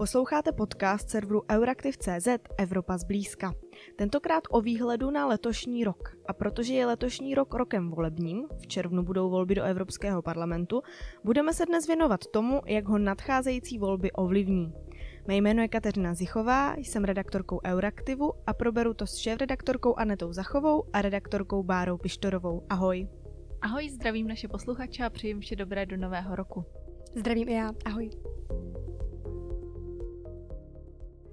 Posloucháte podcast serveru Euraktiv.cz Evropa zblízka. Tentokrát o výhledu na letošní rok. A protože je letošní rok rokem volebním, v červnu budou volby do Evropského parlamentu, budeme se dnes věnovat tomu, jak ho nadcházející volby ovlivní. Mé jméno je Kateřina Zichová, jsem redaktorkou Euraktivu a proberu to s šéf-redaktorkou Anetou Zachovou a redaktorkou Bárou Pištorovou. Ahoj. Ahoj, zdravím naše posluchače a přejím vše dobré do nového roku. Zdravím i já, ahoj.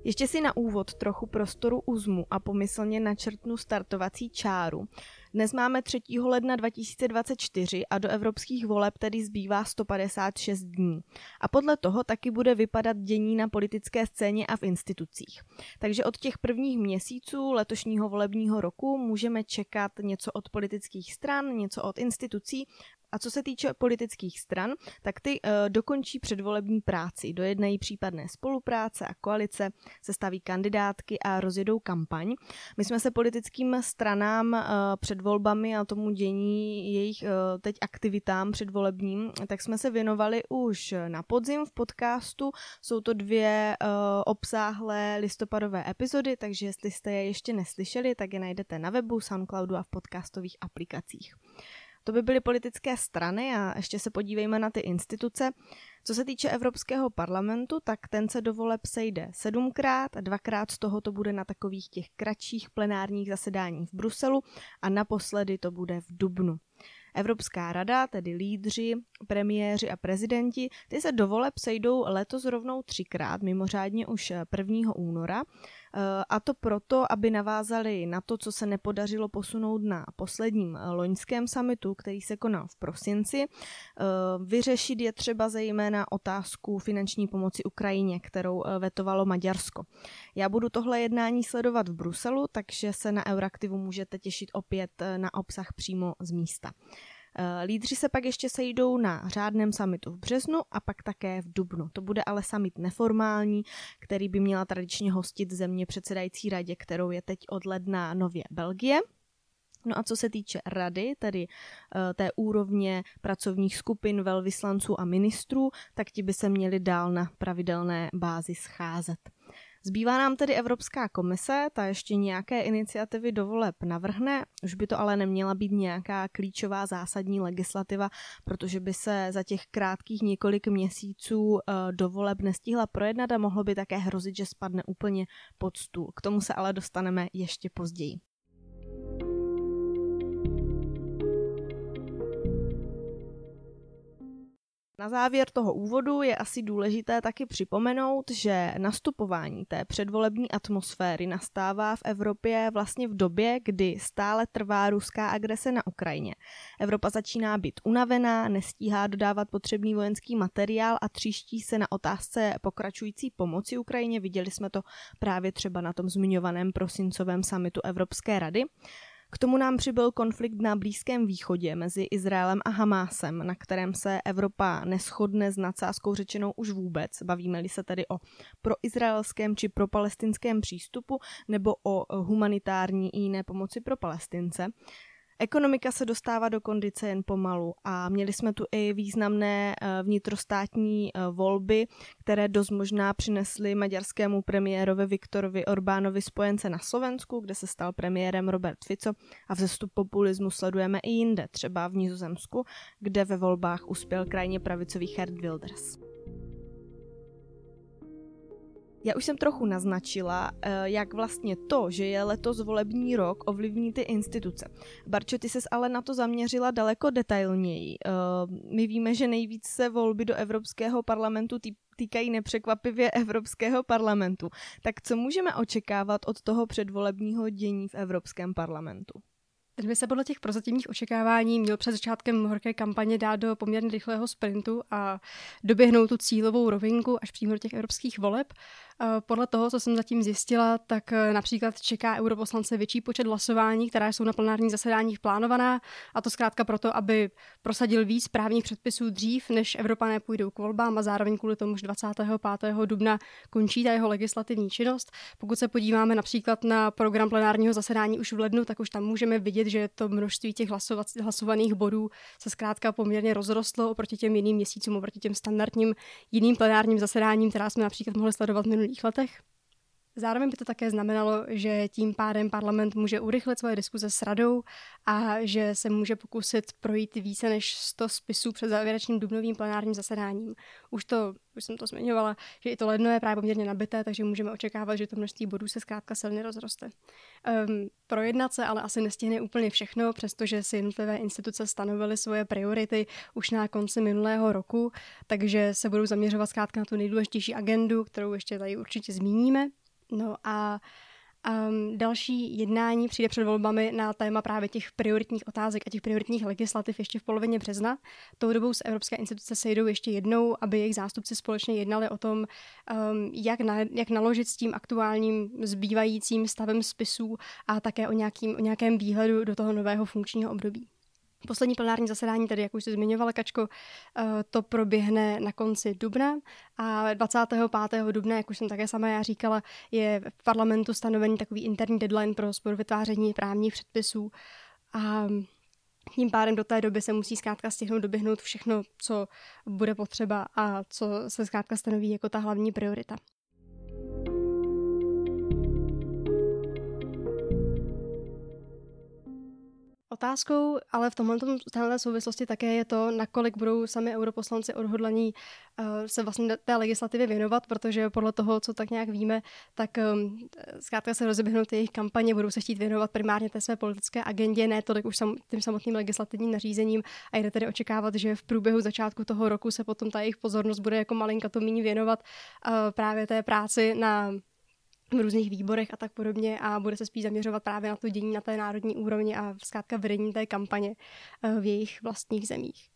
Ještě si na úvod trochu prostoru uzmu a pomyslně načrtnu startovací čáru. Dnes máme 3. ledna 2024 a do evropských voleb tedy zbývá 156 dní. A podle toho taky bude vypadat dění na politické scéně a v institucích. Takže od těch prvních měsíců letošního volebního roku můžeme čekat něco od politických stran, něco od institucí a co se týče politických stran, tak ty uh, dokončí předvolební práci, dojednají případné spolupráce a koalice, sestaví kandidátky a rozjedou kampaň. My jsme se politickým stranám uh, před volbami a tomu dění jejich uh, teď aktivitám předvolebním, tak jsme se věnovali už na podzim v podcastu. Jsou to dvě obsáhlé listopadové epizody, takže jestli jste je ještě neslyšeli, tak je najdete na webu, Soundcloudu a v podcastových aplikacích. To by byly politické strany a ještě se podívejme na ty instituce. Co se týče Evropského parlamentu, tak ten se do voleb sejde sedmkrát a dvakrát z toho to bude na takových těch kratších plenárních zasedáních v Bruselu a naposledy to bude v Dubnu. Evropská rada, tedy lídři, premiéři a prezidenti, ty se do voleb sejdou letos rovnou třikrát, mimořádně už 1. února. Eh, a to proto, aby navázali na to, co se nepodařilo posunout na posledním loňském summitu, který se konal v prosinci. Eh, vyřešit je třeba zejména otázku finanční pomoci Ukrajině, kterou eh, vetovalo Maďarsko. Já budu tohle jednání sledovat v Bruselu, takže se na Euraktivu můžete těšit opět na obsah přímo z místa. Eh, lídři se pak ještě sejdou na řádném summitu v březnu a pak také v dubnu. To bude ale summit neformální, který by měla tradičně hostit země předsedající radě, kterou je teď od ledna nově Belgie. No a co se týče rady, tedy uh, té úrovně pracovních skupin, velvyslanců a ministrů, tak ti by se měli dál na pravidelné bázi scházet. Zbývá nám tedy Evropská komise, ta ještě nějaké iniciativy do voleb navrhne, už by to ale neměla být nějaká klíčová zásadní legislativa, protože by se za těch krátkých několik měsíců eh, do voleb nestihla projednat a mohlo by také hrozit, že spadne úplně pod stůl. K tomu se ale dostaneme ještě později. Na závěr toho úvodu je asi důležité taky připomenout, že nastupování té předvolební atmosféry nastává v Evropě vlastně v době, kdy stále trvá ruská agrese na Ukrajině. Evropa začíná být unavená, nestíhá dodávat potřebný vojenský materiál a tříští se na otázce pokračující pomoci Ukrajině. Viděli jsme to právě třeba na tom zmiňovaném prosincovém samitu Evropské rady. K tomu nám přibyl konflikt na Blízkém východě mezi Izraelem a Hamásem, na kterém se Evropa neschodne s nadsázkou řečenou už vůbec. Bavíme-li se tedy o proizraelském či propalestinském přístupu nebo o humanitární i jiné pomoci pro Palestince. Ekonomika se dostává do kondice jen pomalu a měli jsme tu i významné eh, vnitrostátní eh, volby, které dost možná přinesly maďarskému premiérovi Viktorovi Orbánovi spojence na Slovensku, kde se stal premiérem Robert Fico a vzestup populismu sledujeme i jinde, třeba v Nizozemsku, kde ve volbách uspěl krajně pravicový Gerd Wilders. Já už jsem trochu naznačila, eh, jak vlastně to, že je letos volební rok, ovlivní ty instituce. Barčo, ty ses ale na to zaměřila daleko detailněji. Eh, my víme, že nejvíc se volby do Evropského parlamentu týkají nepřekvapivě Evropského parlamentu. Tak co můžeme očekávat od toho předvolebního dění v Evropském parlamentu? Ten by se podle těch prozatímních očekávání měl před začátkem horké kampaně dát do poměrně rychlého sprintu a doběhnout tu cílovou rovinku až přímo do těch evropských voleb. Eh, podle toho, co jsem zatím zjistila, tak eh, například čeká europoslance větší počet hlasování, která jsou na plenárních zasedáních plánovaná, a to zkrátka proto, aby prosadil víc právních předpisů dřív, než Evropané půjdou k volbám a zároveň kvůli tomu, že 25. dubna končí ta jeho legislativní činnost. Pokud se podíváme například na program plenárního zasedání už v lednu, tak už tam můžeme vidět, vidět, že to množství těch hlasovaných bodů se zkrátka poměrně rozrostlo oproti těm jiným měsícům, oproti těm standardním jiným plenárním zasedáním, která jsme například mohli sledovat v minulých letech. Zároveň by to také znamenalo, že tím pádem parlament může urychlit svoje diskuze s radou a že se může pokusit projít více než 100 spisů před závěrečným dubnovým plenárním zasedáním. Už to, už jsem to zmiňovala, že i to ledno je právě poměrně nabité, takže můžeme očekávat, že to množství bodů se zkrátka silně rozroste. Um, projednat se ale asi nestihne úplně všechno, přestože si jednotlivé instituce stanovily svoje priority už na konci minulého roku, takže se budou zaměřovat zkrátka na tu nejdůležitější agendu, kterou ještě tady určitě zmíníme. No a Um, další jednání přijde před volbami na téma právě těch prioritních otázek a těch prioritních legislativ ještě v polovině března. Tou dobou se evropské instituce sejdou ještě jednou, aby jejich zástupci společně jednali o tom, um, jak, na, jak naložit s tím aktuálním zbývajícím stavem spisů a také o, nějakým, o nějakém výhledu do toho nového funkčního období. Poslední plenární zasedání, tedy jak už jsi zmiňovala, Kačko, eh, to proběhne na konci dubna a 25. dubna, jak už jsem také sama já říkala, je v parlamentu stanovený takový interní deadline pro vytváření právních předpisů a tím pádem do té doby se musí zkrátka stihnout doběhnout všechno, co bude potřeba a co se zkrátka stanoví jako ta hlavní priorita. Otázkou ale v tomhle souvislosti také je to, nakolik budou sami europoslanci odhodlaní uh, se vlastně té legislativě věnovat, protože podle toho, co tak nějak víme, tak um, zkrátka se rozeběhnou ty jejich kampaně, budou se chtít věnovat primárně té své politické agendě, ne tolik už sam, tím samotným legislativním nařízením. A jde tedy očekávat, že v průběhu začátku toho roku se potom ta jejich pozornost bude jako malinka to méně věnovat uh, právě té práci na v různých výborech a tak podobně a bude se spíš zaměřovat právě na to dění na té národní úrovni a zkrátka vedení té kampaně eh, v jejich vlastních zemích.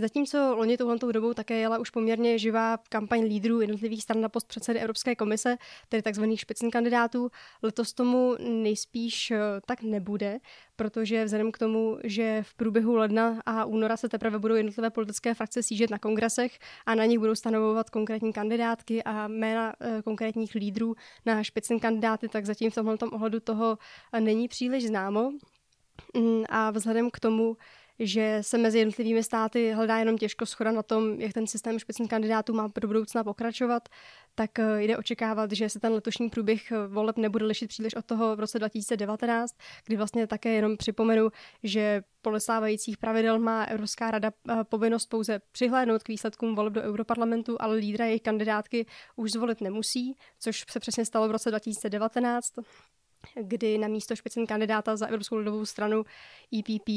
Zatímco loni touhletou dobou také jela už poměrně živá kampaň lídrů jednotlivých stran na post předsedy Evropské komise, tedy tzv. špicn kandidátů, letos tomu nejspíš eh, tak nebude, protože vzhledem k tomu, že v průběhu ledna a února se teprve budou jednotlivé politické frakce sížet na kongresech a na nich budou stanovovat konkrétní kandidátky a jména eh, konkrétních lídrů na špicn kandidáty, tak zatím v tomhle ohledu toho eh, není příliš známo. Mm, a vzhledem k tomu, že se mezi jednotlivými státy hledá jenom těžko schoda na tom, jak ten systém špicných kandidátů má do budoucna pokračovat, tak eh, jde očekávat, že se ten letošní průběh eh, voleb nebude lišit příliš od toho v roce 2019, kdy vlastně také jenom připomenu, že podle stávajících pravidel má Evropská rada eh, povinnost pouze přihlédnout k výsledkům voleb do Europarlamentu, ale lídra jejich kandidátky už zvolit nemusí, což se přesně stalo v roce 2019 kdy na místo špicen kandidáta za Evropskou lidovou stranu EPP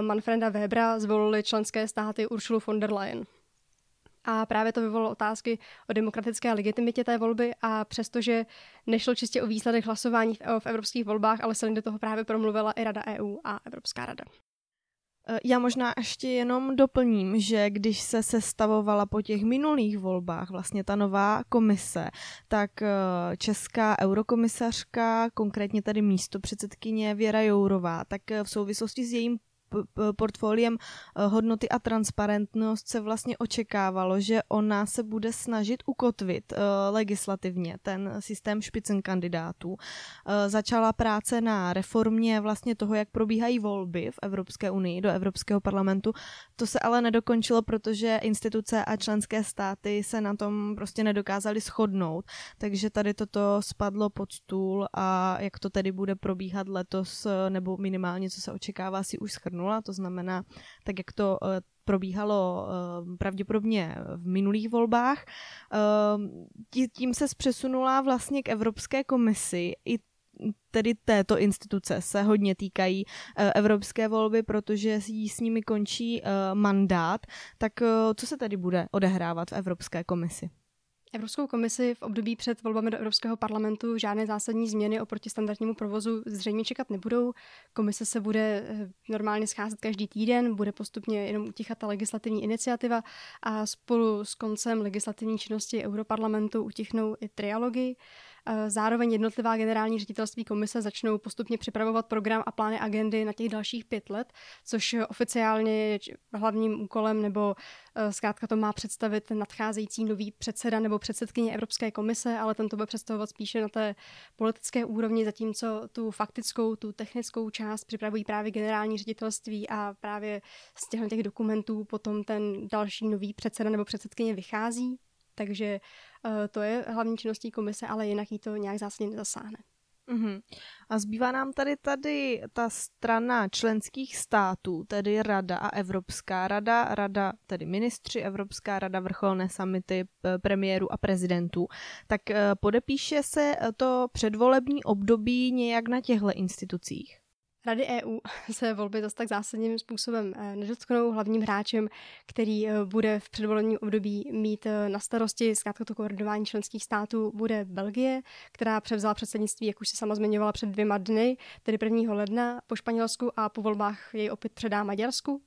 Manfreda Webera zvolili členské státy Ursulu von der Leyen. A právě to vyvolalo otázky o demokratické legitimitě té volby a přestože nešlo čistě o výsledek hlasování v, evropských volbách, ale silně do toho právě promluvila i Rada EU a Evropská rada. Eh, já možná ještě jenom doplním, že když se sestavovala po těch minulých volbách vlastně ta nová komise, tak eh, česká eurokomisařka, konkrétně tady místo předsedkyně Věra Jourová, tak eh, v souvislosti s jejím portfoliem eh, hodnoty a transparentnost se vlastně očekávalo, že ona se bude snažit ukotvit uh, legislativně ten systém špicen kandidátů. Uh, začala práce na reformě vlastně toho, jak probíhají volby v Evropské unii do Evropského parlamentu. To se ale nedokončilo, protože instituce a členské státy se na tom prostě nedokázali shodnout. Takže tady toto spadlo pod stůl a jak to tedy bude probíhat letos, nebo minimálně co se očekává, si už schrnu nula, to znamená, tak jak to eh, probíhalo eh, pravděpodobně v minulých volbách. Eh, tím se přesunula vlastně k Evropské komisi i tedy této instituce se hodně týkají evropské volby, protože jí s nimi končí mandát. Tak co se tedy bude odehrávat v Evropské komisi? Evropskou komisi v období před volbami do Evropského parlamentu žádné zásadní změny oproti standardnímu provozu zřejmě čekat nebudou. Komise se bude eh, normálně scházet každý týden, bude postupně jenom utichat ta legislativní iniciativa a spolu s koncem legislativní činnosti Europarlamentu utichnou i trialogy. Zároveň jednotlivá generální ředitelství komise začnou postupně připravovat program a plány agendy na těch dalších pět let, což oficiálně je hlavním úkolem, nebo zkrátka to má představit nadcházející nový předseda nebo předsedkyně Evropské komise, ale tento bude představovat spíše na té politické úrovni, zatímco tu faktickou, tu technickou část připravují právě generální ředitelství a právě z těchto těch dokumentů potom ten další nový předseda nebo předsedkyně vychází. Takže to je hlavní činností komise, ale jinak jí to nějak zásadně nezasáhne. Uhum. A zbývá nám tady tady ta strana členských států, tedy Rada a Evropská rada, Rada, tedy ministři, Evropská rada, vrcholné samity premiéru a prezidentů. Tak eh, podepíše se to předvolební období nějak na těchto institucích? Rady EU se volby zase tak zásadním způsobem eh, nedotknou. Hlavním hráčem, který eh, bude v předvolebním období mít eh, na starosti zkrátka to koordinování členských států, bude Belgie, která převzala předsednictví, jak už se sama zmiňovala, před dvěma dny, tedy 1. ledna po Španělsku a po volbách jej opět předá Maďarsku.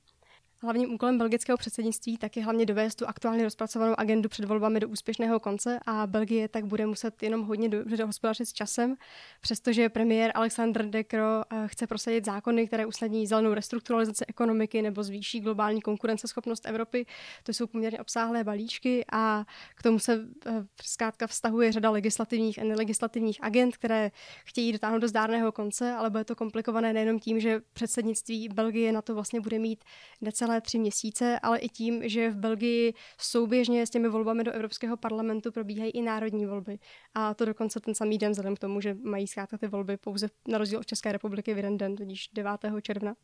Hlavním úkolem belgického předsednictví tak je hlavně dovést tu aktuálně rozpracovanou agendu před volbami do úspěšného konce a Belgie tak bude muset jenom hodně dobře hospodařit s časem, přestože premiér Alexander De Croo eh, chce prosadit zákony, které usnadní zelenou restrukturalizaci ekonomiky nebo zvýší globální konkurenceschopnost Evropy. To jsou poměrně obsáhlé balíčky a k tomu se eh, zkrátka vztahuje řada legislativních a nelegislativních agent, které chtějí dotáhnout do zdárného konce, ale bude to komplikované nejenom tím, že předsednictví Belgie na to vlastně bude mít necelé necelé tři měsíce, ale i tím, že v Belgii souběžně s těmi volbami do Evropského parlamentu probíhají i národní volby. A to dokonce ten samý den, vzhledem k tomu, že mají zkrátka ty volby pouze na rozdíl od České republiky v jeden den, tudíž 9. června.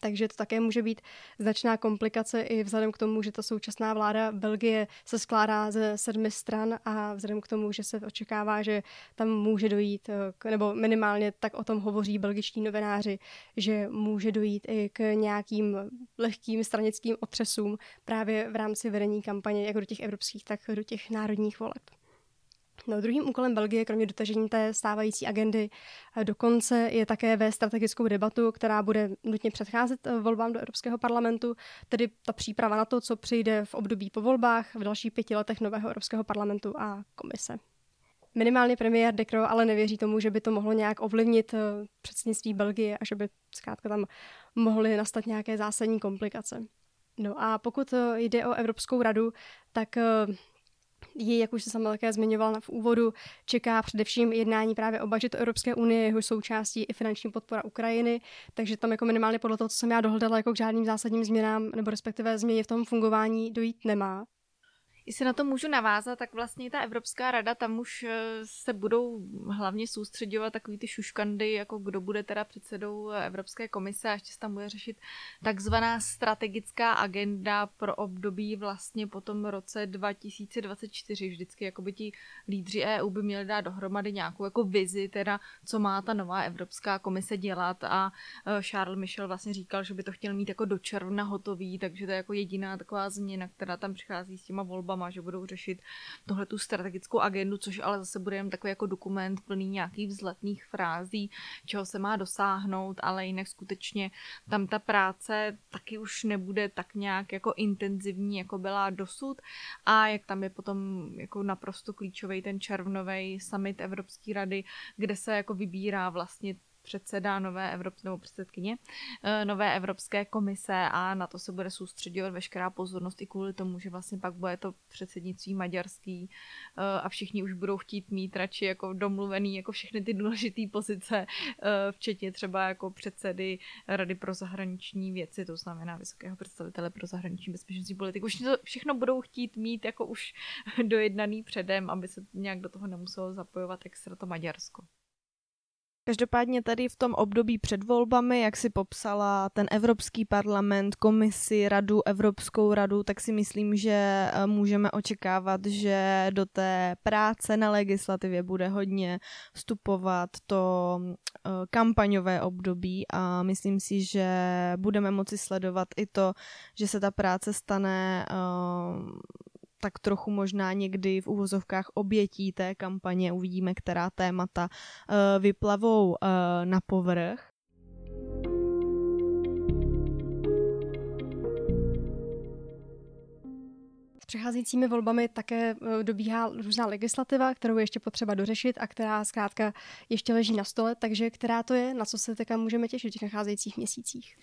Takže to také může být značná komplikace i vzhledem k tomu, že ta současná vláda Belgie se skládá ze sedmi stran a vzhledem k tomu, že se očekává, že tam může dojít, eh, nebo minimálně tak o tom hovoří belgičtí novináři, že může dojít i k nějakým lehkým stranickým otřesům právě v rámci vedení kampaně jak do těch evropských, tak do těch národních voleb. No, druhým úkolem Belgie, kromě dotažení té stávající agendy eh, do konce, je také ve strategickou debatu, která bude nutně předcházet eh, volbám do Evropského parlamentu, tedy ta příprava na to, co přijde v období po volbách v dalších pěti letech nového Evropského parlamentu a komise. Minimálně premiér De Croo ale nevěří tomu, že by to mohlo nějak ovlivnit eh, předsednictví Belgie a že by zkrátka tam mohly nastat nějaké zásadní komplikace. No a pokud jde o Evropskou radu, tak ji, jak už se sama také zmiňovala v úvodu, čeká především jednání právě o budžetu Evropské unie, jeho součástí i finanční podpora Ukrajiny, takže tam jako minimálně podle toho, co jsem já dohledala, jako k žádným zásadním změnám nebo respektive změně v tom fungování dojít nemá. Jestli na to můžu navázat, tak vlastně ta Evropská rada, tam už eh, se budou hlavně soustředovat takový ty šuškandy, jako kdo bude teda předsedou Evropské komise a ještě se tam bude řešit takzvaná strategická agenda pro období vlastně po tom roce 2024. Vždycky jako by ti lídři EU by měli dát dohromady nějakou jako vizi, teda co má ta nová Evropská komise dělat a eh, Charles Michel vlastně říkal, že by to chtěl mít jako do června hotový, takže to je jako jediná taková změna, která tam přichází s těma volbami volbama, že budou řešit tohle tu strategickou agendu, což ale zase bude jen takový jako dokument plný nějakých vzletných frází, čeho se má dosáhnout, ale jinak skutečně tam ta práce taky už nebude tak nějak jako intenzivní, jako byla dosud. A jak tam je potom jako naprosto klíčový ten červnový summit Evropské rady, kde se jako vybírá vlastně předseda nové Evropské, nebo předsedkyně eh, nové Evropské komise a na to se bude soustředovat veškerá pozornost i kvůli tomu, že vlastně pak bude to předsednictví maďarský eh, a všichni už budou chtít mít radši jako domluvený jako všechny ty důležité pozice, eh, včetně třeba jako předsedy Rady pro zahraniční věci, to znamená vysokého představitele pro zahraniční bezpečnostní politiku. Už to všechno budou chtít mít jako už dojednaný předem, aby se nějak do toho nemuselo zapojovat extra to Maďarsko. Každopádně tady v tom období před volbami, jak si popsala ten Evropský parlament, komisi, radu, Evropskou radu, tak si myslím, že eh, můžeme očekávat, že do té práce na legislativě bude hodně vstupovat to eh, kampaňové období a myslím si, že budeme moci sledovat i to, že se ta práce stane eh, tak trochu možná někdy v uvozovkách obětí té kampaně. Uvidíme, která témata uh, vyplavou uh, na povrch. přecházejícími volbami také eh, dobíhá různá legislativa, kterou je ještě potřeba dořešit a která zkrátka ještě leží na stole, takže která to je, na co se teďka můžeme těšit v těch nacházejících měsících?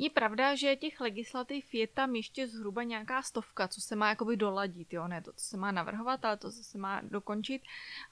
Je pravda, že těch legislativ je tam ještě zhruba nějaká stovka, co se má jakoby doladit, jo, ne to, co se má navrhovat, ale to, co se má dokončit,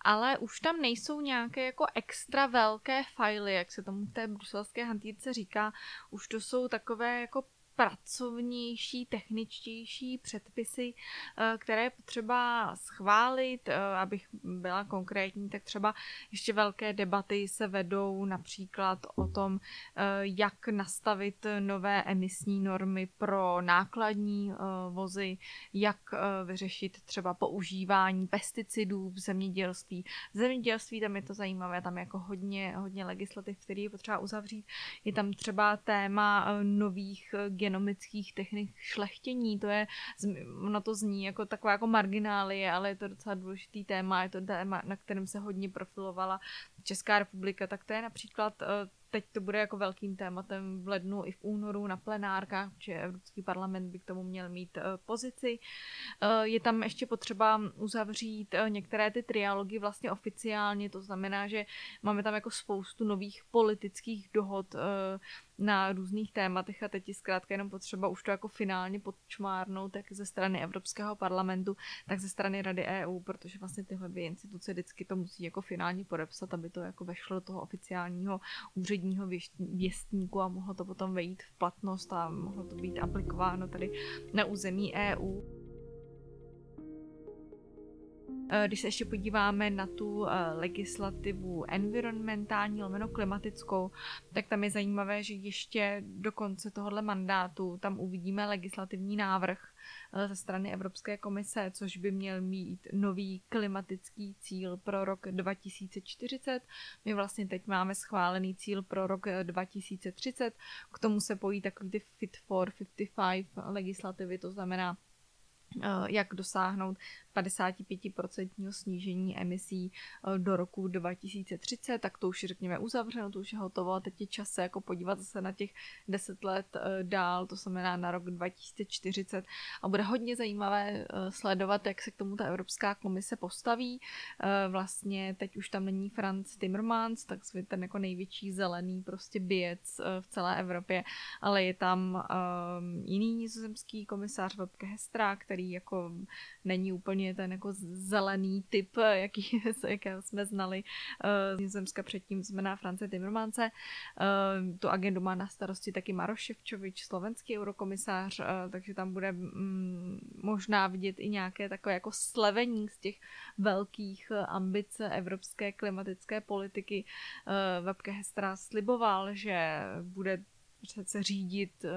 ale už tam nejsou nějaké jako extra velké fajly, jak se tomu té bruselské hantýrce říká, už to jsou takové jako pracovnější, techničtější předpisy, eh, které je potřeba schválit, eh, abych byla konkrétní, tak třeba ještě velké debaty se vedou například o tom, eh, jak nastavit nové emisní normy pro nákladní vozy, jak vyřešit třeba používání pesticidů v zemědělství. V zemědělství tam je to zajímavé, tam je jako hodně, hodně legislativ, který je potřeba uzavřít. Je tam třeba téma nových gen genomických technik šlechtění, to je, ono to zní jako taková jako marginálie, ale je to docela důležitý téma, je to téma, na kterém se hodně profilovala Česká republika, tak to je například eh, teď to bude jako velkým tématem v lednu i v únoru na plenárkách, že Evropský parlament by k tomu měl mít uh, pozici. Uh, je tam ještě potřeba uzavřít některé ty trialogy vlastně oficiálně, to znamená, že máme tam jako spoustu nových politických dohod na různých tématech a teď je zkrátka jenom potřeba už to jako finálně podčmárnout, tak ze strany Evropského parlamentu, tak ze strany Rady EU, protože vlastně tyhle dvě instituce vždycky to musí jako finálně podepsat, aby to jako vešlo do toho oficiálního úředního věstníku a mohlo to potom vejít v platnost a mohlo to být aplikováno tady na území EU. Eh, když se ještě podíváme na tu eh, legislativu environmentální, lomeno klimatickou, tak tam je zajímavé, že ještě do konce tohohle mandátu tam uvidíme legislativní návrh, Eh, ze strany Evropské komise, což by měl mít nový klimatický cíl pro rok 2040. My vlastně teď máme schválený cíl pro rok 2030. K tomu se pojí takový ty Fit for 55 legislativy, to znamená jak dosáhnout 55% snížení emisí eh, do roku 2030, tak to už řekněme uzavřeno, to už je hotovo. A teď je čas se jako podívat zase na těch 10 let eh, dál, to znamená na rok 2040 a bude hodně zajímavé eh, sledovat, jak se k tomu ta Evropská komise postaví. Vlastně teď už tam není Franz Timmermans, tak ten jako největší zelený prostě bijec v celé Evropě, ale je tam jiný nizozemský komisář Webke Hestra, který jako není úplně úplně ten jako zelený typ, jaký, jakého jsme znali uh, z Nizozemska předtím, znamená France Timmermance. Uh, tu agendu má na starosti taky Maroš Ševčovič, slovenský eurokomisář, takže tam bude mm, možná vidět i nějaké takové jako slevení z těch velkých ambice evropské klimatické politiky. Webke Hestra sliboval, že bude přece řídit uh,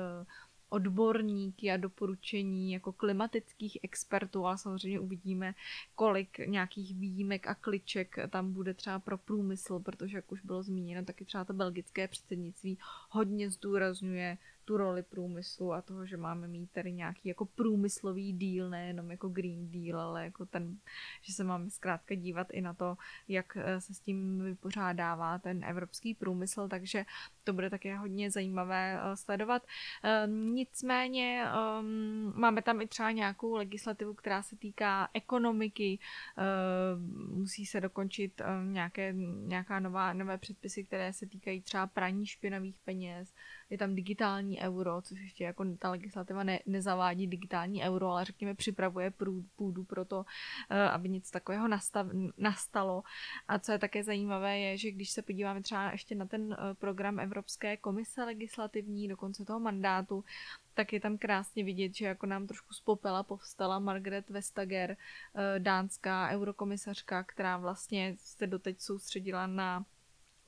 odborníky a doporučení jako klimatických expertů, ale samozřejmě uvidíme, kolik nějakých výjimek a kliček tam bude třeba pro průmysl, protože jak už bylo zmíněno, taky třeba to belgické předsednictví hodně zdůrazňuje tu roli průmyslu a toho, že máme mít tady nějaký jako průmyslový díl, nejenom jako green deal, ale jako ten, že se máme zkrátka dívat i na to, jak eh, se s tím vypořádává ten evropský průmysl, takže to bude také hodně zajímavé eh, sledovat. Ehm, nicméně ehm, máme tam i třeba nějakou legislativu, která se týká ekonomiky, ehm, musí se dokončit nějaké, nějaká nová, nové předpisy, které se týkají třeba praní špinavých peněz, je tam digitální euro, což ještě jako ta legislativa ne, nezavádí digitální euro, ale řekněme připravuje půdu pro to, eh, aby nic takového nastav, nastalo. A co je také zajímavé, je, že když se podíváme třeba ještě na ten eh, program Evropské komise legislativní do konce toho mandátu, tak je tam krásně vidět, že jako nám trošku z popela povstala Margaret Vestager, eh, dánská eurokomisařka, která vlastně se doteď soustředila na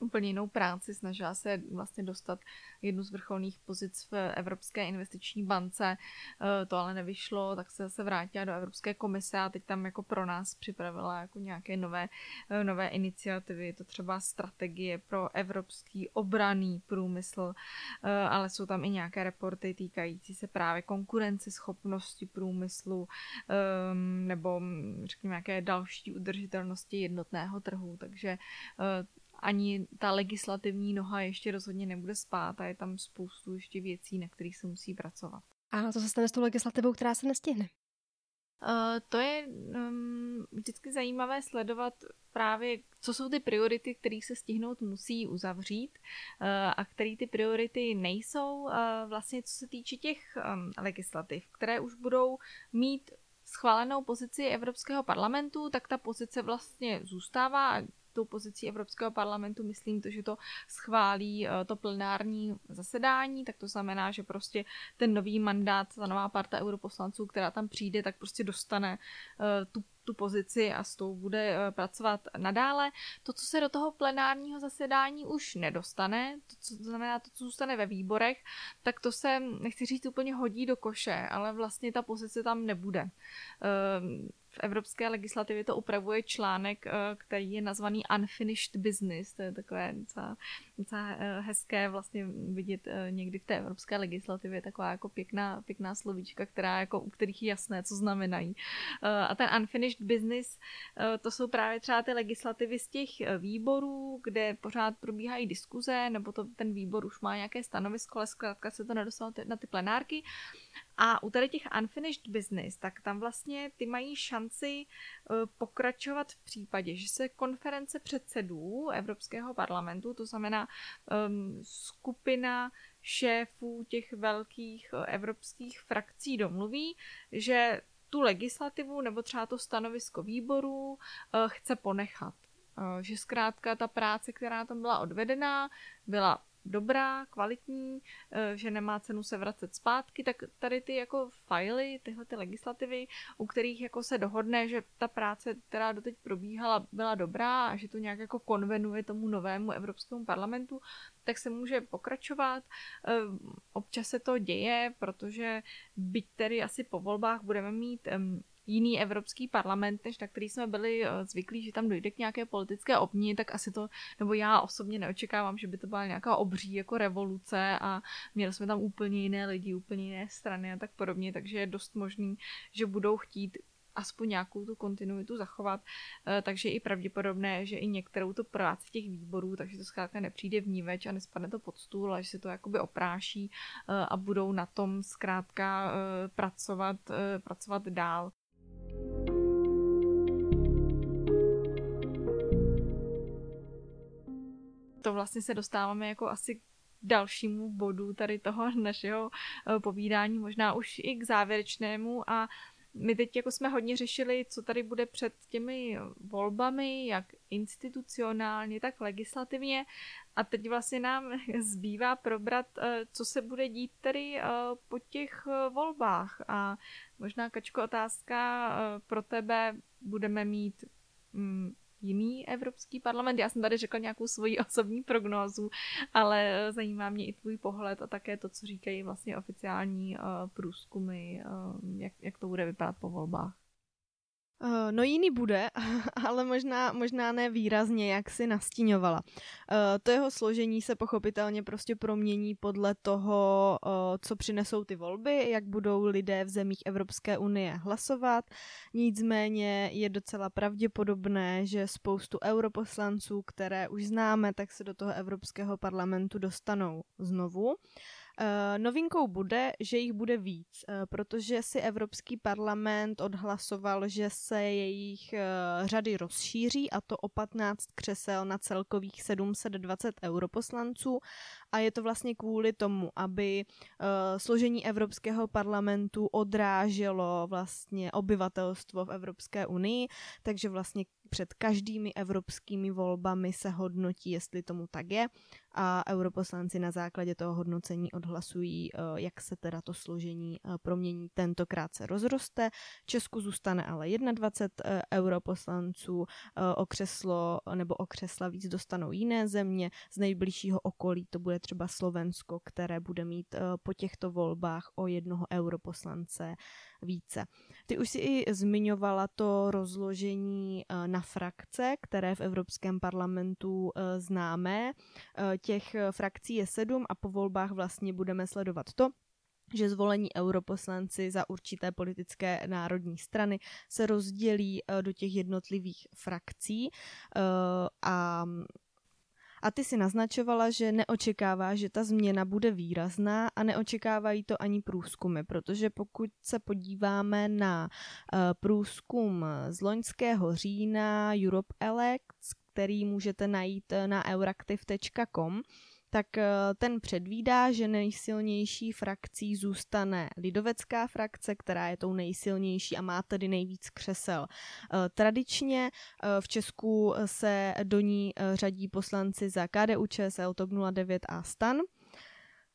úplně jinou práci, snažila se vlastně dostat jednu z vrcholných pozic v Evropské investiční bance, eh, to ale nevyšlo, tak se zase vrátila do Evropské komise a teď tam jako pro nás připravila jako nějaké nové, eh, nové iniciativy, je to třeba strategie pro evropský obraný průmysl, eh, ale jsou tam i nějaké reporty týkající se právě konkurenceschopnosti průmyslu ehm, nebo řekněme nějaké další udržitelnosti jednotného trhu, takže ani ta legislativní noha ještě rozhodně nebude spát a je tam spoustu ještě věcí, na kterých se musí pracovat. A co se stane s tou legislativou, která se nestihne? Uh, to je um, vždycky zajímavé sledovat právě, co jsou ty priority, které se stihnout musí uzavřít uh, a které ty priority nejsou. Uh, vlastně co se týče těch um, legislativ, které už budou mít schválenou pozici Evropského parlamentu, tak ta pozice vlastně zůstává tou pozicí Evropského parlamentu myslím to, že to schválí eh, to plenární zasedání, tak to znamená, že prostě ten nový mandát, ta nová parta europoslanců, která tam přijde, tak prostě dostane eh, tu tu pozici a s tou bude eh, pracovat nadále. To, co se do toho plenárního zasedání už nedostane, to, co to znamená to, co zůstane ve výborech, tak to se, nechci říct, úplně hodí do koše, ale vlastně ta pozice tam nebude. Ehm, v evropské legislativě to upravuje článek, eh, který je nazvaný Unfinished Business. To je takové docela, docela eh, hezké vlastně vidět eh, někdy v té evropské legislativě taková jako pěkná, pěkná slovíčka, která jako, u kterých je jasné, co znamenají. A ten Unfinished Business, to jsou právě třeba ty legislativy z těch výborů, kde pořád probíhají diskuze, nebo to ten výbor už má nějaké stanovisko, ale zkrátka se to nedostalo na ty plenárky. A u tady těch unfinished business, tak tam vlastně ty mají šanci eh, pokračovat v případě, že se konference předsedů Evropského parlamentu, to znamená um, skupina šéfů těch velkých eh, evropských frakcí domluví, že tu legislativu nebo třeba to stanovisko výboru uh, chce ponechat. Uh, že zkrátka ta práce, která tam byla odvedená, byla dobrá, kvalitní, eh, že nemá cenu se vracet zpátky, tak tady ty jako fajly, tyhle ty legislativy, u kterých jako se dohodne, že ta práce, která doteď probíhala, byla dobrá a že to nějak jako konvenuje tomu novému Evropskému parlamentu, tak se může pokračovat. Eh, občas se to děje, protože byť tedy asi po volbách budeme mít jiný Evropský parlament, než na který jsme byli eh, zvyklí, že tam dojde k nějaké politické obní, tak asi to, nebo já osobně neočekávám, že by to byla nějaká obří jako revoluce a měli jsme tam úplně jiné lidi, úplně jiné strany a tak podobně, takže je dost možný, že budou chtít aspoň nějakou tu kontinuitu zachovat, eh, takže je i pravděpodobné, že i některou tu práci těch výborů, takže to zkrátka nepřijde v več a nespadne to pod stůl, ale že se to jakoby opráší eh, a budou na tom zkrátka pracovat, pracovat dál. Vlastně se dostáváme jako asi k dalšímu bodu tady toho našeho eh, povídání, možná už i k závěrečnému a my teď jako jsme hodně řešili, co tady bude před těmi volbami, jak institucionálně, tak legislativně. A teď vlastně nám zbývá probrat, eh, co se bude dít tady eh, po těch volbách. A možná, Kačko, otázka pro tebe. Budeme mít mm, jiný Evropský parlament. Já jsem tady řekla nějakou svoji osobní prognózu, ale zajímá mě i tvůj pohled a také to, co říkají vlastně oficiální uh, průzkumy, uh, jak, jak to bude vypadat po volbách. Eh, no jiný bude, ale možná, možná ne výrazně, jak si nastíňovala. Eh, to jeho složení se pochopitelně prostě promění podle toho, eh, co přinesou ty volby, jak budou lidé v zemích Evropské unie hlasovat. Nicméně je docela pravděpodobné, že spoustu europoslanců, které už známe, tak se do toho Evropského parlamentu dostanou znovu. Uh, novinkou bude, že jich bude víc, uh, protože si Evropský parlament odhlasoval, že se jejich uh, řady rozšíří a to o 15 křesel na celkových 720 europoslanců a je to vlastně kvůli tomu, aby složení Evropského parlamentu odráželo vlastně obyvatelstvo v Evropské unii, takže vlastně před každými evropskými volbami se hodnotí, jestli tomu tak je. A europoslanci na základě toho hodnocení odhlasují, eh, jak se teda to složení eh, promění. Tentokrát se rozroste, Česku zůstane ale 21 eh, europoslanců, o křeslo nebo o křesla víc dostanou jiné země, z nejbližšího okolí to bude třeba Slovensko, které bude mít po těchto volbách o jednoho europoslance více. Ty už si i zmiňovala to rozložení na frakce, které v Evropském parlamentu známe těch eh, frakcí je sedm a po volbách vlastně budeme sledovat to, že zvolení europoslanci za určité politické národní strany se rozdělí eh, do těch jednotlivých frakcí eh, a A ty si naznačovala, že neočekává, že ta změna bude výrazná a neočekávají to ani průzkumy, protože pokud se podíváme na uh, průzkum z loňského října Europe Elects, který můžete najít na euraktiv.com, tak eh, ten předvídá, že nejsilnější frakcí zůstane lidovecká frakce, která je tou nejsilnější a má tedy nejvíc křesel. Eh, tradičně eh, v Česku se do ní řadí poslanci za KDU, ČSL, TOP 09 a STAN.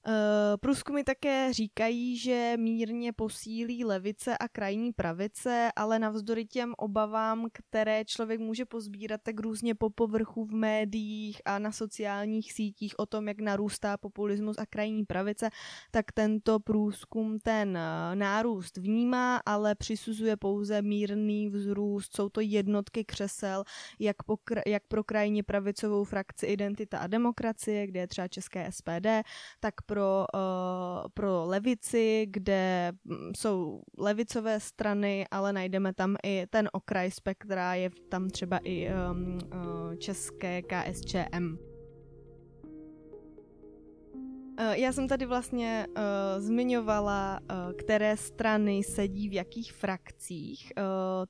Eh, průzkumy také říkají, že mírně posílí levice a krajní pravice, ale navzdory těm obavám, které člověk může pozbírat tak různě po povrchu v médiích a na sociálních sítích o tom, jak narůstá populismus a krajní pravice, tak tento průzkum ten eh, nárůst vnímá, ale přisuzuje pouze mírný vzrůst. Jsou to jednotky křesel, jak, po, jak pro krajně pravicovou frakci Identita a demokracie, kde je třeba České SPD, tak pro, uh, pro levici, kde mm, jsou levicové strany, ale najdeme tam i ten okraj spektra, je tam třeba i um, uh, české KSČM. Eh, já jsem tady vlastně uh, zmiňovala, uh, které strany sedí v jakých frakcích. Uh,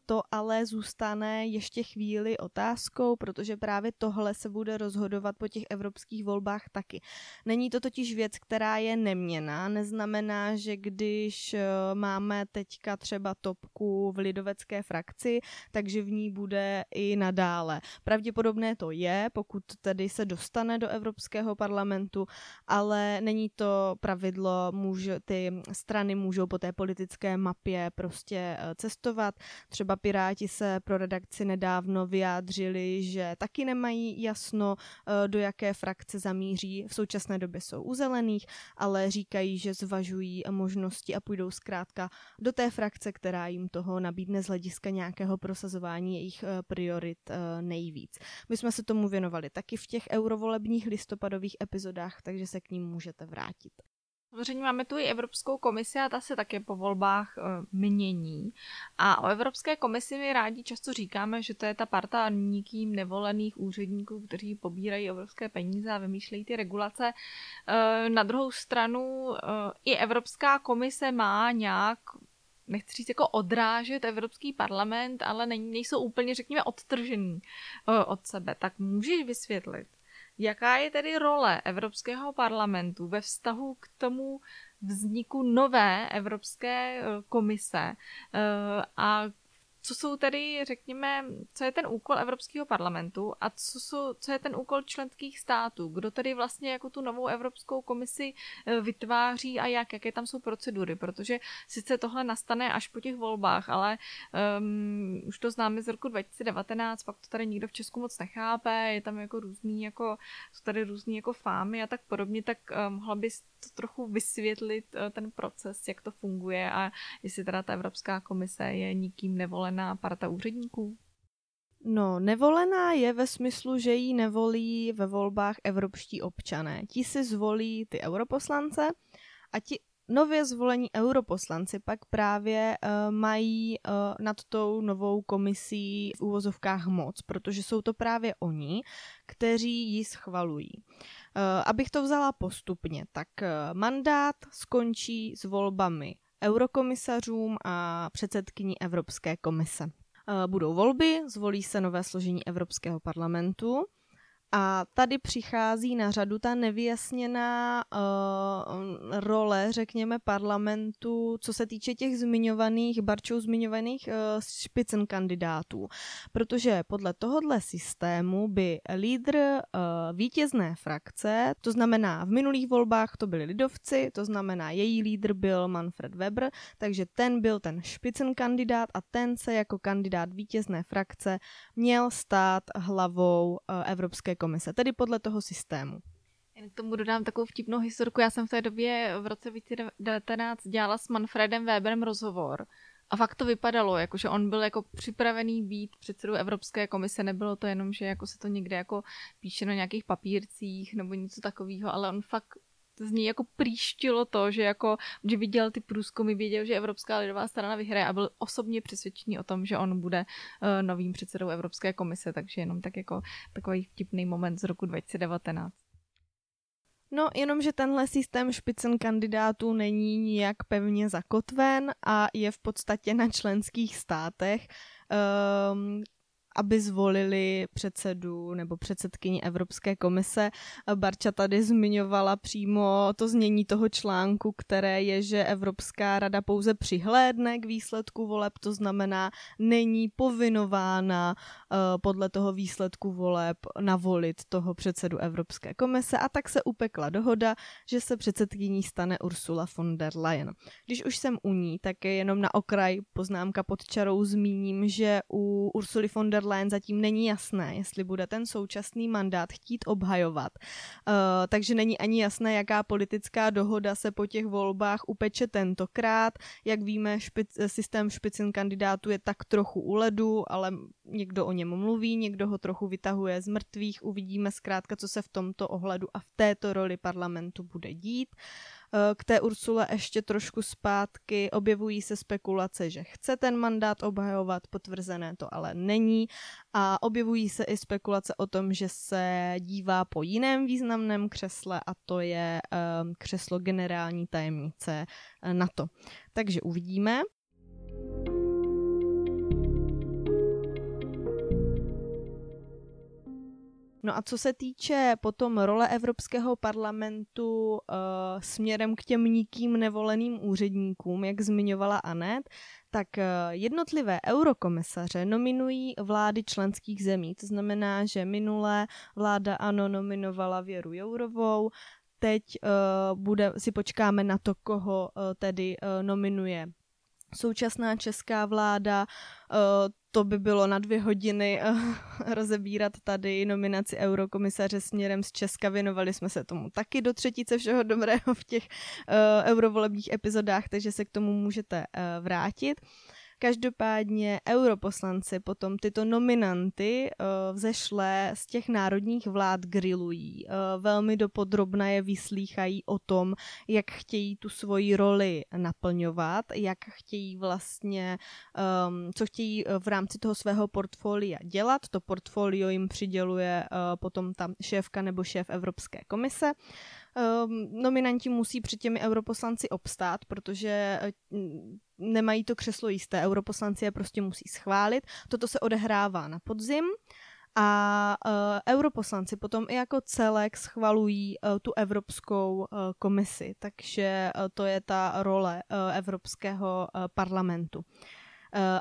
to ale zůstane ještě chvíli otázkou, protože právě tohle se bude rozhodovat po těch evropských volbách taky. Není to totiž věc, která je neměná. Neznamená, že když uh, máme teďka třeba topku v lidovecké frakci, takže v ní bude i nadále. Pravděpodobné to je, pokud tedy se dostane do Evropského parlamentu, ale není to pravidlo, může, ty strany můžou po té politické mapě prostě eh, cestovat. Třeba Piráti se pro redakci nedávno vyjádřili, že taky nemají jasno, eh, do jaké frakce zamíří. V současné době jsou u zelených, ale říkají, že zvažují možnosti a půjdou zkrátka do té frakce, která jim toho nabídne z hlediska nějakého prosazování jejich eh, priorit nejvíc. My jsme se tomu věnovali taky v těch eurovolebních listopadových epizodách, takže se k ním může můžete vrátit. Samozřejmě máme tu i Evropskou komisi a ta se také po volbách e, mění. A o Evropské komisi my rádi často říkáme, že to je ta parta nikým nevolených úředníků, kteří pobírají evropské peníze a vymýšlejí ty regulace. E, na druhou stranu e, i Evropská komise má nějak nechci říct jako odrážet Evropský parlament, ale nejsou úplně, řekněme, odtržený od sebe. Tak můžeš vysvětlit, Jaká je tedy role Evropského parlamentu ve vztahu k tomu vzniku nové Evropské eh, komise eh, a co jsou tedy, řekněme, co je ten úkol Evropského parlamentu a co, jsou, co je ten úkol členských států? Kdo tedy vlastně jako tu novou Evropskou komisi eh, vytváří a jak? Jaké tam jsou procedury? Protože sice tohle nastane až po těch volbách, ale um, už to známe z roku 2019, pak to tady nikdo v Česku moc nechápe, je tam jako různý, jako, jsou tady různý jako fámy a tak podobně, tak um, mohla bys to trochu vysvětlit, uh, ten proces, jak to funguje a jestli teda ta Evropská komise je nikým nevolená parta úředníků? No, nevolená je ve smyslu, že ji nevolí ve volbách evropští občané. Ti si zvolí ty europoslance a ti nově zvolení europoslanci pak právě uh, mají uh, nad tou novou komisí v úvozovkách moc, protože jsou to právě oni, kteří ji schvalují. Uh, abych to vzala postupně, tak uh, mandát skončí s volbami eurokomisařům a předsedkyní Evropské komise. Eh, budou volby, zvolí se nové složení Evropského parlamentu a tady přichází na řadu ta nevyjasněná uh, role, řekněme, parlamentu, co se týče těch zmiňovaných, Barčou zmiňovaných uh, špicen kandidátů. Protože podle tohohle systému by lídr uh, vítězné frakce, to znamená v minulých volbách to byli lidovci, to znamená její lídr byl Manfred Weber, takže ten byl ten špicen kandidát a ten se jako kandidát vítězné frakce měl stát hlavou uh, Evropské komise, tedy podle toho systému. Jen k tomu dodám takovou vtipnou historku. Já jsem v té době v roce 2019 dělala s Manfredem Weberem rozhovor a fakt to vypadalo, jako že on byl jako připravený být předsedou Evropské komise, nebylo to jenom, že jako se to někde jako píše na nějakých papírcích nebo něco takového, ale on fakt z ní jako příštilo to, že jako, že viděl ty průzkumy, věděl, že Evropská lidová strana vyhraje a byl osobně přesvědčený o tom, že on bude uh, novým předsedou Evropské komise, takže jenom tak jako takový vtipný moment z roku 2019. No, jenomže tenhle systém špicen kandidátů není nijak pevně zakotven a je v podstatě na členských státech. Um, aby zvolili předsedu nebo předsedkyni Evropské komise. Barča tady zmiňovala přímo to znění toho článku, které je, že Evropská rada pouze přihlédne k výsledku voleb, to znamená, není povinována uh, podle toho výsledku voleb navolit toho předsedu Evropské komise a tak se upekla dohoda, že se předsedkyní stane Ursula von der Leyen. Když už jsem u ní, tak je jenom na okraj poznámka pod čarou zmíním, že u Ursuly von der Leyen zatím není jasné, jestli bude ten současný mandát chtít obhajovat. Uh, takže není ani jasné, jaká politická dohoda se po těch volbách upeče tentokrát. Jak víme, špic, systém špicin kandidátů je tak trochu u ledu, ale někdo o něm mluví, někdo ho trochu vytahuje z mrtvých. Uvidíme zkrátka, co se v tomto ohledu a v této roli parlamentu bude dít. Uh, Eh, k té Ursule ještě trošku zpátky. Objevují se spekulace, že chce ten mandát obhajovat, potvrzené to ale není. A objevují se i spekulace o tom, že se dívá po jiném významném křesle a to je um, křeslo generální tajemnice eh, NATO. Takže uvidíme. No a co se týče potom role Evropského parlamentu uh, směrem k těm nikým nevoleným úředníkům, jak zmiňovala Anet, tak uh, jednotlivé eurokomisaře nominují vlády členských zemí. To znamená, že minulé vláda ANO nominovala Věru Jourovou, teď uh, bude, si počkáme na to, koho uh, tedy uh, nominuje současná česká vláda. Uh, to by bylo na dvě hodiny uh, rozebírat tady nominaci eurokomisaře směrem z Česka. Věnovali jsme se tomu taky do třetice všeho dobrého v těch uh, eurovolebních epizodách, takže se k tomu můžete vrátit. Každopádně europoslanci potom tyto nominanty uh, vzešlé z těch národních vlád grillují. Uh, velmi dopodrobna je vyslýchají o tom, jak chtějí tu svoji roli naplňovat, jak chtějí vlastně, um, co chtějí v rámci toho svého portfolia dělat. To portfolio jim přiděluje potom ta šéfka nebo šéf Evropské komise. Um, nominanti musí před těmi europoslanci obstát, protože nemají to křeslo jisté. Europoslanci je prostě musí schválit. Toto se odehrává na podzim a uh, europoslanci potom i jako celek schvalují uh, tu Evropskou uh, komisi, takže uh, to je ta role uh, Evropského uh, parlamentu.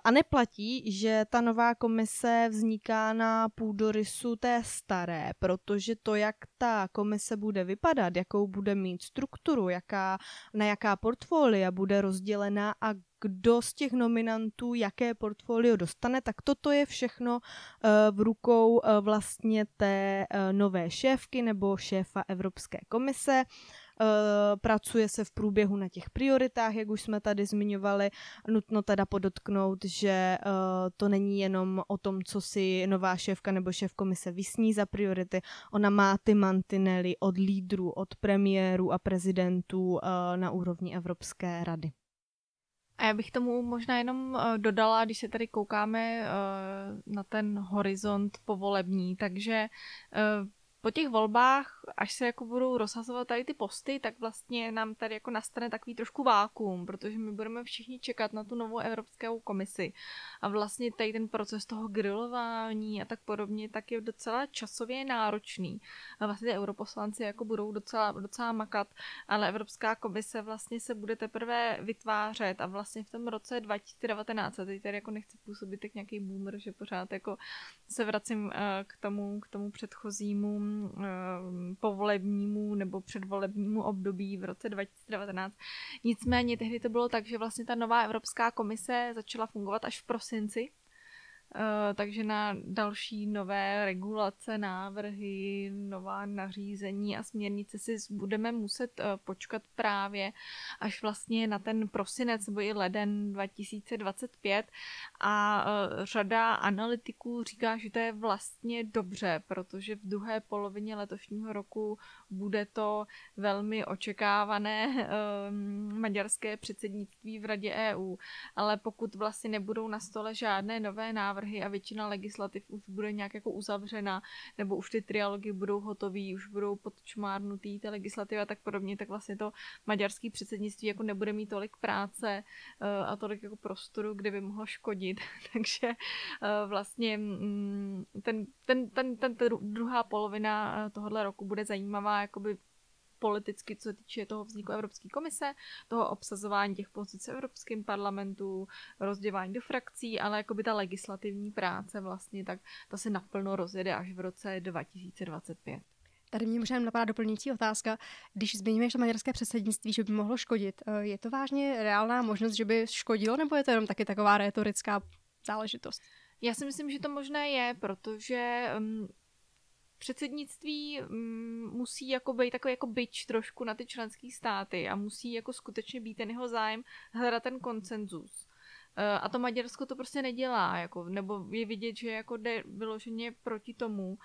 A neplatí, že ta nová komise vzniká na půdorysu té staré, protože to, jak ta komise bude vypadat, jakou bude mít strukturu, jaká, na jaká portfolia bude rozdělená a kdo z těch nominantů jaké portfolio dostane, tak toto je všechno uh, v rukou uh, vlastně té nové šéfky nebo šéfa Evropské komise. Eh, pracuje se v průběhu na těch prioritách, jak už jsme tady zmiňovali. Nutno teda podotknout, že eh, to není jenom o tom, co si nová šéfka nebo šéf komise vysní za priority. Ona má ty mantinely od lídrů, od premiérů a prezidentů eh, na úrovni Evropské rady. A já bych tomu možná jenom dodala, když se tady koukáme na ten horizont povolební, takže po těch volbách, až se jako budou rozhazovat tady ty posty, tak vlastně nám tady jako nastane takový trošku vákuum, protože my budeme všichni čekat na tu novou Evropskou komisi. A vlastně tady ten proces toho grilování a tak podobně, tak je docela časově náročný. A vlastně ty europoslanci jako budou docela, docela makat, ale Evropská komise vlastně se bude teprve vytvářet a vlastně v tom roce 2019, a teď tady jako nechci působit jak nějaký boomer, že pořád jako se vracím eh, k tomu, k tomu předchozímu povolebnímu nebo předvolebnímu období v roce 2019. Nicméně tehdy to bylo tak, že vlastně ta nová Evropská komise začala fungovat až v prosinci Eh, takže na další nové regulace, návrhy, nová nařízení a směrnice si budeme muset eh, počkat právě až vlastně na ten prosinec nebo i leden 2025 a eh, řada analytiků říká, že to je vlastně dobře, protože v druhé polovině letošního roku bude to velmi očekávané maďarské předsednictví v Radě EU, ale pokud vlastně nebudou na stole žádné nové návrhy, a většina legislativ už bude nějak jako uzavřena, nebo už ty trialogy budou hotový, už budou podčmárnutý ty legislativy a tak podobně, tak vlastně to maďarský předsednictví jako nebude mít tolik práce uh, a tolik jako prostoru, kde by mohlo škodit. Takže uh, vlastně um, ten, ten, ten, ten, ten druhá polovina uh, tohohle roku bude zajímavá jakoby politicky, co se týče toho vzniku Evropské komise, toho obsazování těch pozic v Evropském parlamentu, rozdělání do frakcí, ale jako by ta legislativní práce vlastně, tak ta se naplno rozjede až v roce 2025. Tady mě možná napadá doplňující otázka. Když zmiňuješ to maďarské předsednictví, že by mohlo škodit, eh, je to vážně reálná možnost, že by škodilo, nebo je to jenom taky taková retorická záležitost? Já si myslím, že to možné je, protože um, předsednictví mm, musí jako být takový jako byč trošku na ty členské státy a musí jako skutečně být ten jeho zájem hledat ten koncenzus. Eh, a to Maďarsko to prostě nedělá, jako, nebo je vidět, že jako jde vyloženě proti tomu.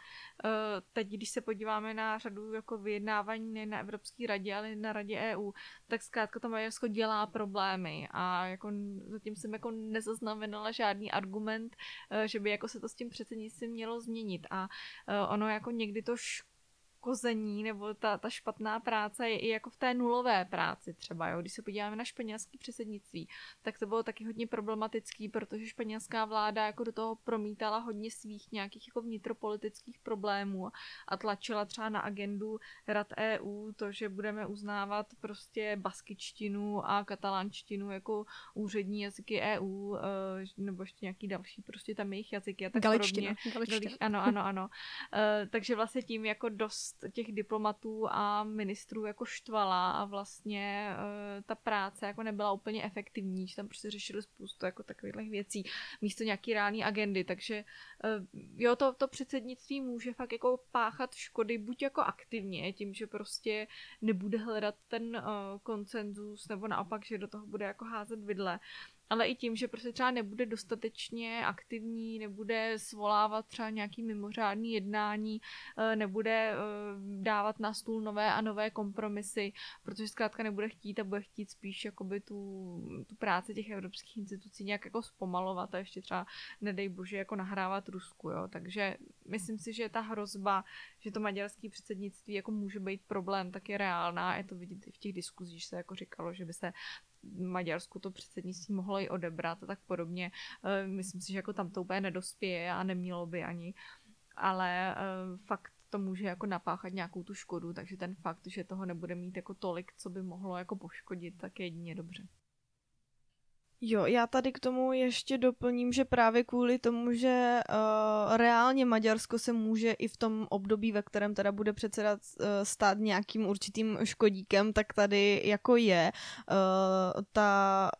Eh, teď, když se podíváme na řadu jako vyjednávání ne na Evropské radě, ale na radě EU, tak zkrátka to Maďarsko dělá problémy a jako zatím jsem jako nezaznamenala žádný argument, eh, že by jako se to s tím předsednictvím mělo změnit a ono jako někdy to škodí kození nebo ta, ta špatná práce je i jako v té nulové práci třeba, jo. Když se podíváme na španělské předsednictví, tak to bylo taky hodně problematický, protože španělská vláda jako do toho promítala hodně svých nějakých jako vnitropolitických problémů a tlačila třeba na agendu rad EU to, že budeme uznávat prostě baskičtinu a katalánštinu jako úřední jazyky EU, eh, nebo ještě nějaký další prostě tam jejich jazyky a tak Galičtina, podobně. Galičtina. Ano, ano, ano. Eh, takže vlastně tím jako dost těch diplomatů a ministrů jako štvala a vlastně uh, ta práce jako nebyla úplně efektivní, že tam prostě řešili spoustu jako takových věcí místo nějaký reální agendy, takže uh, jo, to, to předsednictví může fakt jako páchat škody buď jako aktivně, tím, že prostě nebude hledat ten uh, koncenzus, nebo naopak, že do toho bude jako házet vidle, ale i tím, že prostě třeba nebude dostatečně aktivní, nebude svolávat třeba nějaký mimořádný jednání, eh, nebude eh, dávat na stůl nové a nové kompromisy, protože zkrátka nebude chtít a bude chtít spíš jakoby tu, tu práci těch evropských institucí nějak jako zpomalovat a ještě třeba, nedej bože, jako nahrávat Rusku, jo. Takže myslím si, že ta hrozba, že to maďarské předsednictví jako může být problém, tak je reálná. Je to vidět i v těch diskuzích, že se jako říkalo, že by se Maďarsku to předsednictví mohlo i odebrat a tak podobně. Eh, myslím si, že jako tam to úplně nedospěje a nemělo by ani. Ale eh, fakt to může jako napáchat nějakou tu škodu, takže ten fakt, že toho nebude mít jako tolik, co by mohlo jako poškodit, tak je jedině dobře. Jo, já tady k tomu ještě doplním, že právě kvůli tomu, že uh, reálně Maďarsko se může i v tom období, ve kterém teda bude předsedat uh, stát nějakým určitým škodíkem, tak tady jako je uh, ta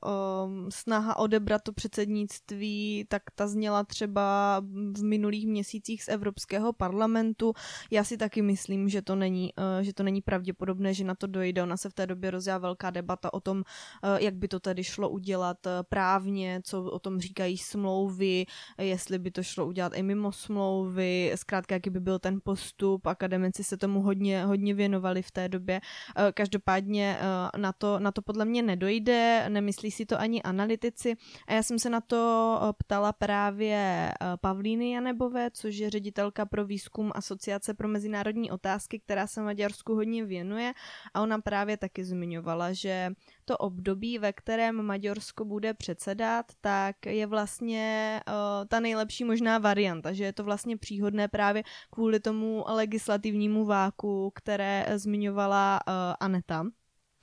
um, snaha odebrat to předsednictví, tak ta zněla třeba v minulých měsících z Evropského parlamentu. Já si taky myslím, že to není, uh, že to není pravděpodobné, že na to dojde. Ona se v té době rozjela velká debata o tom, uh, jak by to tady šlo udělat právně, co o tom říkají smlouvy, jestli by to šlo udělat i mimo smlouvy, zkrátka jaký by byl ten postup, akademici se tomu hodně, hodně věnovali v té době. Eh, každopádně eh, na to, na to podle mě nedojde, nemyslí si to ani analytici. A já jsem se na to eh, ptala právě Pavlíny Janebové, což je ředitelka pro výzkum Asociace pro mezinárodní otázky, která se Maďarsku hodně věnuje. A ona právě taky zmiňovala, že to období, ve kterém Maďarsko bude předsedat, tak je vlastně uh, ta nejlepší možná varianta, že je to vlastně příhodné právě kvůli tomu legislativnímu váku, které zmiňovala uh, Aneta.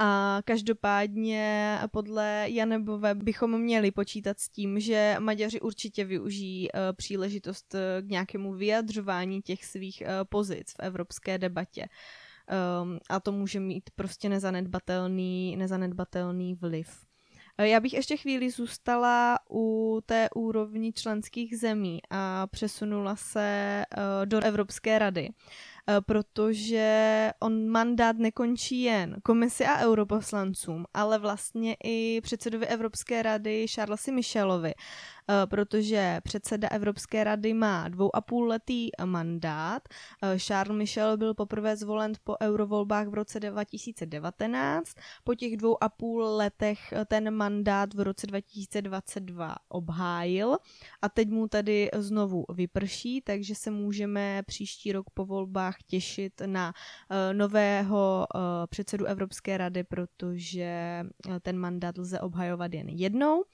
A každopádně podle Janebové bychom měli počítat s tím, že Maďaři určitě využijí příležitost k nějakému vyjadřování těch svých pozic v evropské debatě. Um, a to může mít prostě nezanedbatelný, nezanedbatelný vliv. Já bych ještě chvíli zůstala u té úrovni členských zemí a přesunula se do Evropské rady. Eh, protože on mandát nekončí jen komisi a europoslancům, ale vlastně i předsedovi Evropské rady Charlesi Michelovi. Eh, protože předseda Evropské rady má dvou a půl letý mandát. Eh, Charles Michel byl poprvé zvolen po eurovolbách v roce 2019. Po těch dvou a půl letech eh, ten mandát v roce 2022 obhájil a teď mu tady znovu vyprší, takže se můžeme příští rok po volbách těšit na nového předsedu Evropské rady, protože ten mandát lze obhajovat jen jednou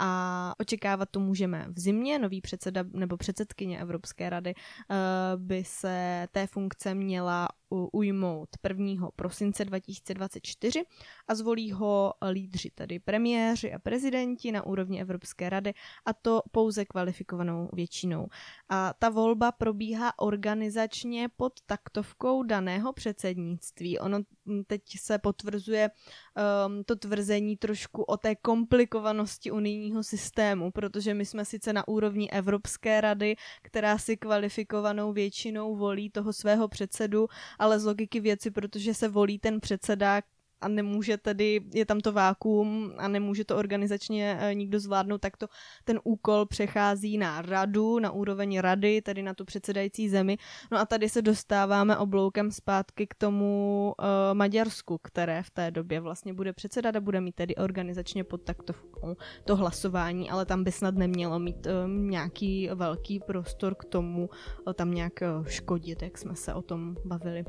a očekávat to můžeme v zimě. Nový předseda nebo předsedkyně Evropské rady eh, by se té funkce měla ujmout 1. prosince 2024 a zvolí ho lídři, tedy premiéři a prezidenti na úrovni Evropské rady a to pouze kvalifikovanou většinou. A ta volba probíhá organizačně pod taktovkou daného předsednictví. Ono teď se potvrzuje um, to tvrzení trošku o té komplikovanosti unijního systému, protože my jsme sice na úrovni Evropské rady, která si kvalifikovanou většinou volí toho svého předsedu, ale z logiky věci, protože se volí ten předseda, a nemůže tedy, je tam to vákuum a nemůže to organizačně e, nikdo zvládnout, tak to ten úkol přechází na radu, na úroveň rady, tedy na tu předsedající zemi. No a tady se dostáváme obloukem zpátky k tomu uh, Maďarsku, které v té době vlastně bude předsedat a bude mít tedy organizačně pod taktovkou to hlasování, ale tam by snad nemělo mít uh, nějaký velký prostor k tomu uh, tam nějak uh, škodit, jak jsme se o tom bavili.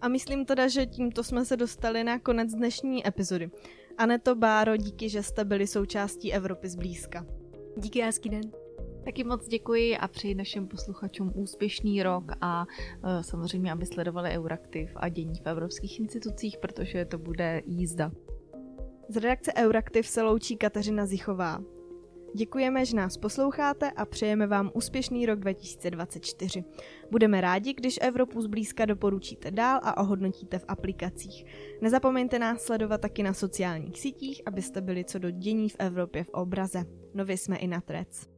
A myslím teda, že tímto jsme se dostali na konec dnešní epizody. Aneto Báro, díky, že jste byli součástí Evropy zblízka. Díky, hezký den. Taky moc děkuji a přeji našim posluchačům úspěšný rok a uh, samozřejmě, aby sledovali Euraktiv a dění v evropských institucích, protože to bude jízda. Z redakce Euraktiv se loučí Kateřina Zichová. Děkujeme, že nás posloucháte a přejeme vám úspěšný rok 2024. Budeme rádi, když Evropu zblízka doporučíte dál a ohodnotíte v aplikacích. Nezapomeňte nás sledovat taky na sociálních sítích, abyste byli co do dění v Evropě v obraze. Nově jsme i na Trec.